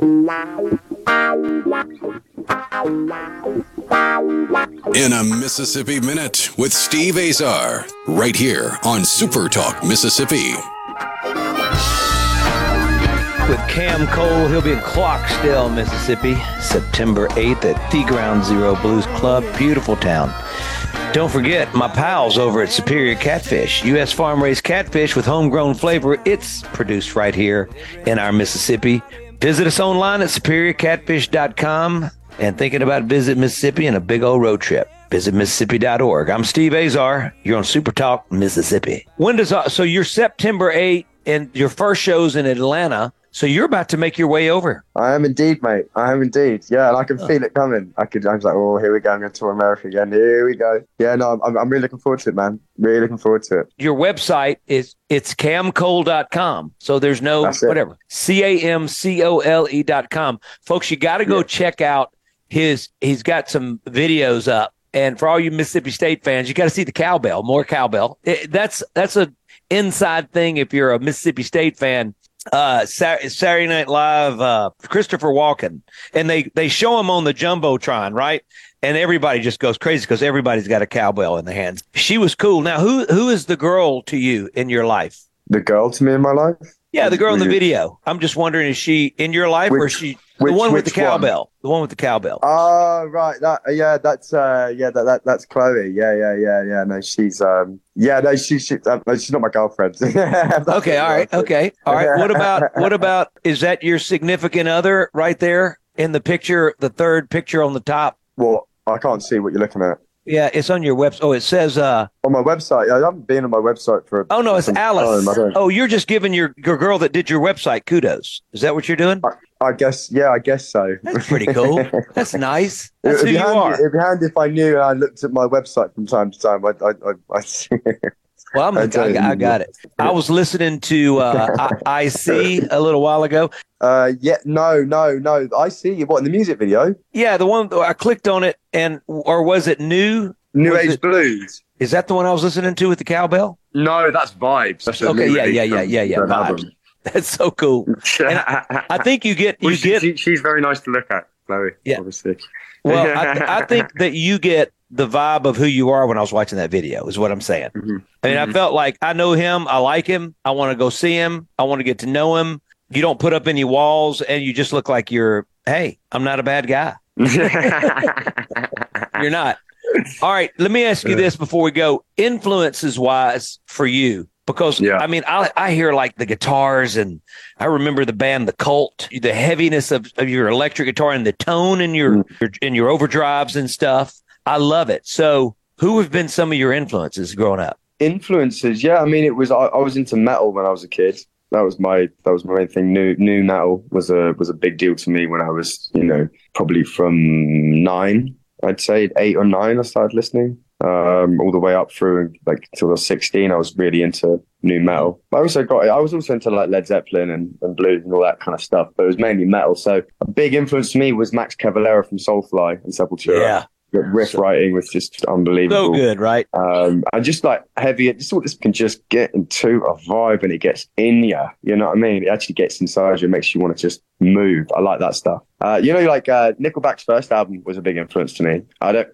In a Mississippi Minute with Steve Azar, right here on Super Talk Mississippi. With Cam Cole, he'll be in Clarksdale, Mississippi, September 8th at the Ground Zero Blues Club. Beautiful town. Don't forget my pals over at Superior Catfish, U.S. farm raised catfish with homegrown flavor. It's produced right here in our Mississippi. Visit us online at superiorcatfish.com and thinking about visit Mississippi and a big old road trip. Visit Mississippi.org. I'm Steve Azar. You're on Super Talk Mississippi. When does uh, so you're September 8 and your first show's in Atlanta. So you're about to make your way over. I am indeed, mate. I am indeed. Yeah, and I can oh. feel it coming. I could. I was like, oh, here we go. I'm going to tour America again. Here we go. Yeah, no, I'm, I'm really looking forward to it, man. Really looking forward to it. Your website is it's camcole.com. So there's no whatever. C A M C O L E dot com. Folks, you got to go yeah. check out his. He's got some videos up. And for all you Mississippi State fans, you got to see the cowbell, more cowbell. It, that's that's a inside thing if you're a Mississippi State fan uh Saturday Night Live uh Christopher Walken. And they they show him on the jumbotron right? And everybody just goes crazy because everybody's got a cowbell in the hands. She was cool. Now who who is the girl to you in your life? The girl to me in my life? Yeah the girl in the video. I'm just wondering is she in your life which, or is she the one with the cowbell one? the one with the cowbell oh right that yeah that's uh yeah that, that that's Chloe yeah yeah yeah yeah no she's um yeah, no, she, she uh, she's not my girlfriend. okay, all right, okay, all right. What about what about is that your significant other right there in the picture, the third picture on the top? Well, I can't see what you're looking at. Yeah, it's on your website. Oh, it says uh on my website. I haven't been on my website for. Oh no, it's Alice. Oh, you're just giving your your girl that did your website kudos. Is that what you're doing? I guess, yeah, I guess so. That's pretty cool. That's nice. That's it'd, who you handy, are. it'd be handy if I knew and I looked at my website from time to time. I, I, I, I Well, I'm, I, I, I got it. I was listening to uh, I, I See a little while ago. Uh, yeah, no, no, no. I see you. What in the music video? Yeah, the one I clicked on it, and or was it new? New Was Age it- Blues. Is that the one I was listening to with the cowbell? No, that's Vibes. That's Okay, yeah, release yeah, yeah, yeah, yeah. Vibes. album. That's so cool. And I, I think you get you Well, she- get she- she's very nice to look at, Chloe. Yeah. obviously. Well, I, I think that you get the vibe of who you are when I was watching that video. Is what I'm saying. Mm-hmm. I mean, I felt like I know him. I like him. I want to go see him. I want to get to know him. You don't put up any walls, and you just look like you're. Hey, I'm not a bad guy. You're not. All right. Let me ask you this before we go. Influences wise for you, because I mean, I I hear like the guitars, and I remember the band The Cult, the heaviness of, of your electric guitar and the tone in your, mm. your in your overdrives and stuff. I love it. So, who have been some of your influences growing up? Influences, yeah. I mean, it was I, I was into metal when I was a kid. That was my that was my main thing. New nu metal was a was a big deal to me when I was you know probably from nine. I'd say eight or nine. I started listening um, all the way up through like till I was sixteen. I was really into nu metal. I also got I was also into like Led Zeppelin and, and blues and all that kind of stuff. But it was mainly metal. So a big influence to me was Max Cavalera from Soulfly and Sepultura. Yeah. The riff writing was just unbelievable. So good, right? Um, and just like heavy, just all this can just get into a vibe and it gets in you. You know what I mean? It actually gets inside you, makes you want to just move. I like that stuff. Uh, you know, like uh, Nickelback's first album was a big influence to me. I don't,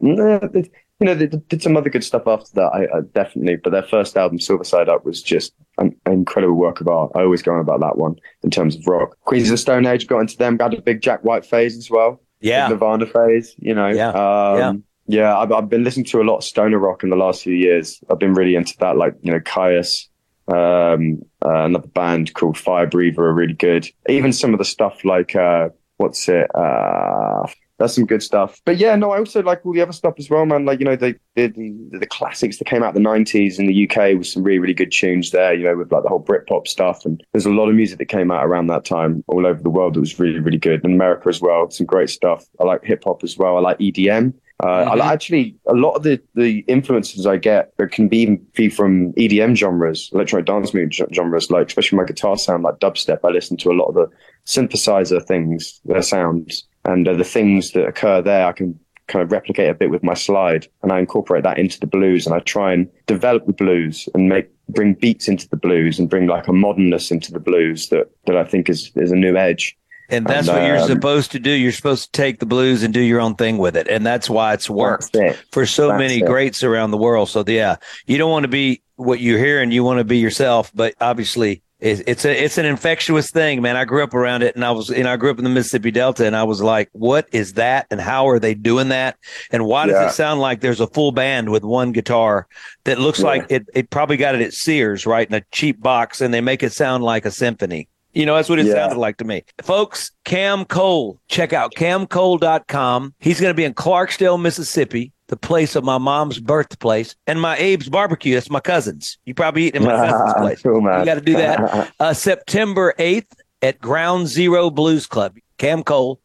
you know, they did some other good stuff after that. I, I definitely, but their first album, Silver Side Up, was just an incredible work of art. I always go on about that one in terms of rock. Queens of the Stone Age got into them, got a big Jack White phase as well. Yeah. Big Nirvana phase, you know. Yeah. Um, yeah. I've, I've been listening to a lot of stoner rock in the last few years. I've been really into that, like, you know, Kyuss, um, uh, another band called Fire Breather are really good. Even some of the stuff like, uh, what's it? Uh, that's some good stuff. But yeah, no, I also like all the other stuff as well, man. Like, you know, the the, the, the classics that came out in the 90s in the UK with some really, really good tunes there, you know, with like the whole Britpop stuff. And there's a lot of music that came out around that time all over the world that was really, really good. In America as well, some great stuff. I like hip hop as well. I like EDM. Uh, I like actually a lot of the, the influences I get can be be from EDM genres, electronic dance music genres, like especially my guitar sound, like dubstep. I listen to a lot of the synthesizer things, their sounds, and uh, the things that occur there. I can kind of replicate a bit with my slide, and I incorporate that into the blues, and I try and develop the blues and make bring beats into the blues and bring like a modernness into the blues that that I think is is a new edge. And that's And, what you're um, supposed to do. You're supposed to take the blues and do your own thing with it. And that's why it's worked for so That's many it. greats around the world. So yeah, you don't want to be what you're hearing. You want to be yourself, but obviously it's, it's a, it's an infectious thing, man. I grew up around it and I was, you know, I grew up in the Mississippi Delta and I was like, what is that? And how are they doing that? And why does Yeah. it sound like there's a full band with one guitar that looks Yeah. like it, it probably got it at Sears, right? In a cheap box and they make it sound like a symphony. You know, that's what it Yeah. sounded like to me. Folks, Cam Cole, check out camcole.com. He's going to be in Clarksdale, Mississippi, the place of my mom's birthplace, and my Abe's barbecue. That's my cousin's. You probably eat in my cousin's place. Cool. You got to do that. Uh, September 8th at Ground Zero Blues Club, Cam Cole.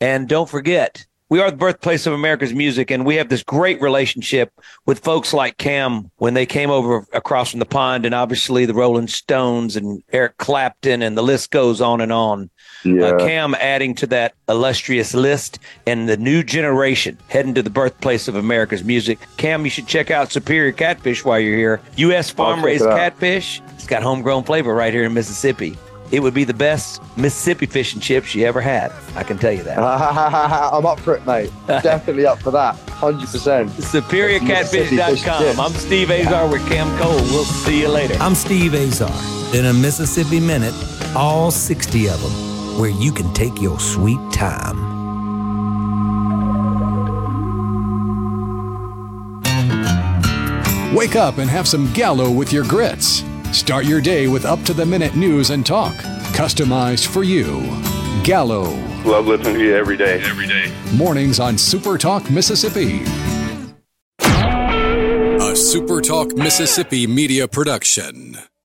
And don't forget, we are the birthplace of America's music, and we have this great relationship with folks like Cam when they came over across from the pond, and obviously the Rolling Stones and Eric Clapton, and the list goes on and on. Yeah. Uh, Cam adding to that illustrious list, and the new generation heading to the birthplace of America's music. Cam, you should check out Superior Catfish while you're here. U.S. farm raised catfish. It's got homegrown flavor right here in Mississippi. It would be the best Mississippi fish and chips you ever had. I can tell you that. I'm up for it, mate. Definitely up for that. 100%. SuperiorCatfish.com. I'm Steve Azar with Cam Cole. We'll see you later. I'm Steve Azar. In a Mississippi Minute, all 60 of them, where you can take your sweet time. Wake up and have some Gallo with your grits. Start your day with up to the minute news and talk, customized for you. Gallo, Love listening to you every day. Every day. mornings on Super Talk Mississippi. A SuperTalk Mississippi media production.